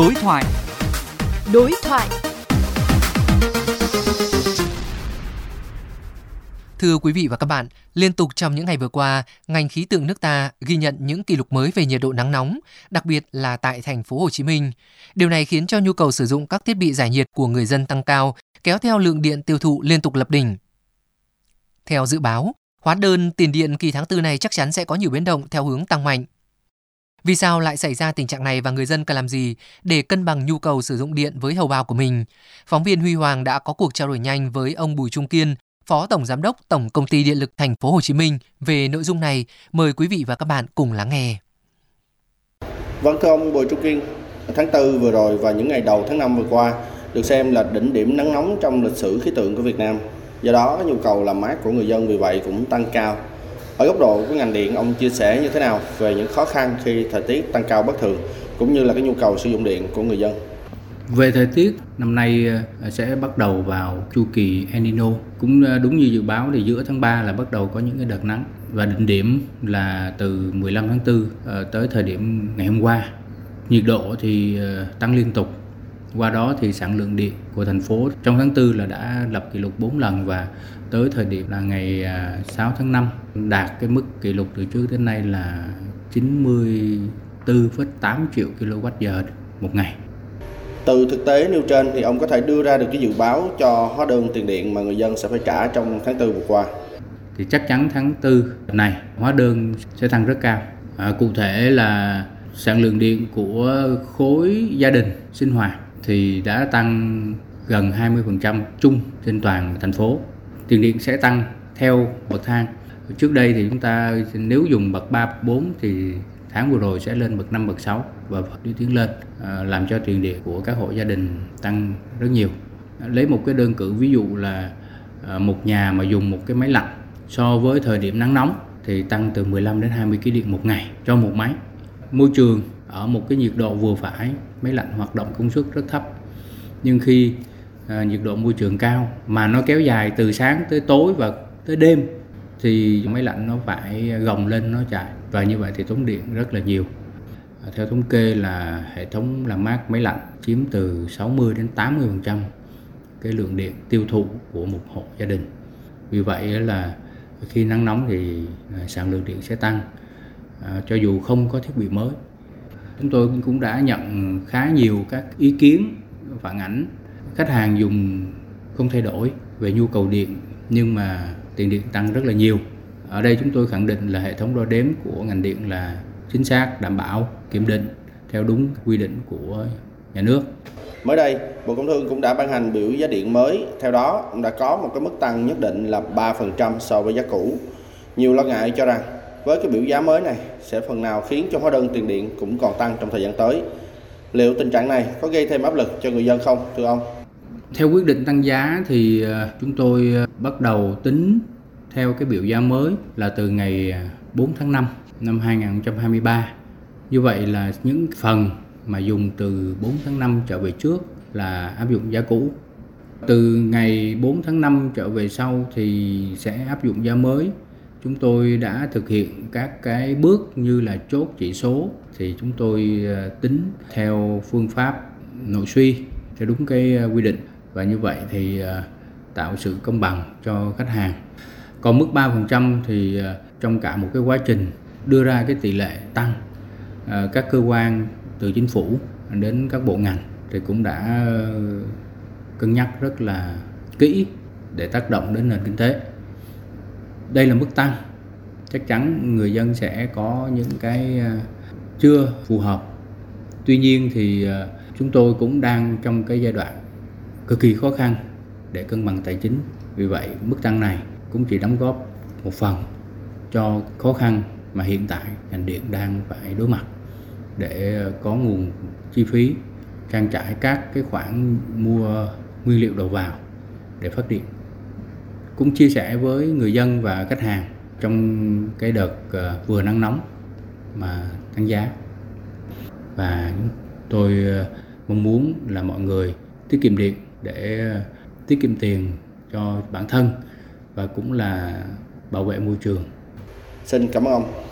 Đối thoại. Đối thoại. Thưa quý vị và các bạn, liên tục trong những ngày vừa qua, ngành khí tượng nước ta ghi nhận những kỷ lục mới về nhiệt độ nắng nóng, đặc biệt là tại thành phố Hồ Chí Minh. Điều này khiến cho nhu cầu sử dụng các thiết bị giải nhiệt của người dân tăng cao, kéo theo lượng điện tiêu thụ liên tục lập đỉnh. Theo dự báo, hóa đơn tiền điện kỳ tháng 4 này chắc chắn sẽ có nhiều biến động theo hướng tăng mạnh. Vì sao lại xảy ra tình trạng này và người dân cần làm gì để cân bằng nhu cầu sử dụng điện với hầu bao của mình? Phóng viên Huy Hoàng đã có cuộc trao đổi nhanh với ông Bùi Trung Kiên, Phó Tổng Giám đốc Tổng Công ty Điện lực Thành phố Hồ Chí Minh về nội dung này. Mời quý vị và các bạn cùng lắng nghe. Vâng thưa ông Bùi Trung Kiên, tháng 4 vừa rồi và những ngày đầu tháng 5 vừa qua được xem là đỉnh điểm nắng nóng trong lịch sử khí tượng của Việt Nam. Do đó nhu cầu làm mát của người dân vì vậy cũng tăng cao. Ở góc độ của ngành điện, ông chia sẻ như thế nào về những khó khăn khi thời tiết tăng cao bất thường cũng như là cái nhu cầu sử dụng điện của người dân? Về thời tiết, năm nay ờ, sẽ bắt đầu vào chu kỳ El Nino. Cũng ờ, đúng như dự báo thì giữa tháng 3 là bắt đầu có những cái đợt nắng và đỉnh điểm là từ 15 tháng 4 ờ, tới thời điểm ngày hôm qua. Nhiệt độ thì tăng liên tục. Qua đó thì sản lượng điện của thành phố trong tháng 4 là đã lập kỷ lục 4 lần và tới thời điểm là ngày 6 tháng 5 đạt cái mức kỷ lục từ trước đến nay là 94,8 triệu kWh một ngày. Từ thực tế nêu trên thì ông có thể đưa ra được cái dự báo cho hóa đơn tiền điện mà người dân sẽ phải trả trong tháng 4 vừa qua. Thì chắc chắn tháng 4 này hóa đơn sẽ tăng rất cao. À, cụ thể là sản lượng điện của khối gia đình sinh hoạt thì đã tăng gần 20% chung trên toàn thành phố. Tiền điện sẽ tăng theo bậc thang. Trước đây thì chúng ta nếu dùng bậc 3, 4 thì tháng vừa rồi sẽ lên bậc 5, bậc 6 và đi tiến lên à, làm cho tiền điện của các hộ gia đình tăng rất nhiều. Lấy một cái đơn cử ví dụ là à, một nhà mà dùng một cái máy lạnh so với thời điểm nắng nóng thì tăng từ 15 đến 20 kg điện một ngày cho một máy. Môi trường ở một cái nhiệt độ vừa phải, máy lạnh hoạt động công suất rất thấp. Nhưng khi à, nhiệt độ môi trường cao mà nó kéo dài từ sáng tới tối và tới đêm thì máy lạnh nó phải gồng lên nó chạy. Và như vậy thì tốn điện rất là nhiều. À, theo thống kê là hệ thống làm mát máy lạnh chiếm từ 60 đến 80 phần trăm cái lượng điện tiêu thụ của một hộ gia đình. Vì vậy là khi nắng nóng thì à, sản lượng điện sẽ tăng. À, cho dù không có thiết bị mới chúng tôi cũng đã nhận khá nhiều các ý kiến phản ảnh khách hàng dùng không thay đổi về nhu cầu điện nhưng mà tiền điện tăng rất là nhiều. Ở đây chúng tôi khẳng định là hệ thống đo đếm của ngành điện là chính xác, đảm bảo, kiểm định theo đúng quy định của nhà nước. Mới đây, Bộ Công Thương cũng đã ban hành biểu giá điện mới. Theo đó, cũng đã có một cái mức tăng nhất định là 3% so với giá cũ. Nhiều lo ngại cho rằng với cái biểu giá mới này sẽ phần nào khiến cho hóa đơn tiền điện cũng còn tăng trong thời gian tới. Liệu tình trạng này có gây thêm áp lực cho người dân không, thưa ông? Theo quyết định tăng giá thì ờ, chúng tôi ờ, bắt đầu tính theo cái biểu giá mới là từ ngày ờ, 4 tháng 5 năm 2023. Như vậy là những phần mà dùng từ 4 tháng 5 trở về trước là áp dụng giá cũ. Từ ngày 4 tháng 5 trở về sau thì sẽ áp dụng giá mới. Chúng tôi đã thực hiện các cái bước như là chốt chỉ số thì chúng tôi ờ, tính theo phương pháp nội suy, theo đúng cái ờ, quy định và như vậy thì ờ, tạo sự công bằng cho khách hàng. Còn mức 3% thì trong cả một cái quá trình đưa ra cái tỷ lệ tăng các cơ quan từ chính phủ đến các bộ ngành thì cũng đã cân nhắc rất là kỹ để tác động đến nền kinh tế. Đây là mức tăng. Chắc chắn người dân sẽ có những cái à, chưa phù hợp. Tuy nhiên thì à, chúng tôi cũng đang trong cái giai đoạn cực kỳ khó khăn để cân bằng tài chính. Vì vậy, mức tăng này cũng chỉ đóng góp một phần cho khó khăn mà hiện tại ngành điện đang phải đối mặt để à, có nguồn chi phí trang trải các cái khoản mua nguyên liệu đầu vào để phát điện. Cũng chia sẻ với người dân và khách hàng trong cái đợt ờ, vừa nắng nóng mà tăng giá và tôi ờ, mong muốn là mọi người tiết kiệm điện để ờ, tiết kiệm tiền cho bản thân và cũng là bảo vệ môi trường. Xin cảm ơn ông.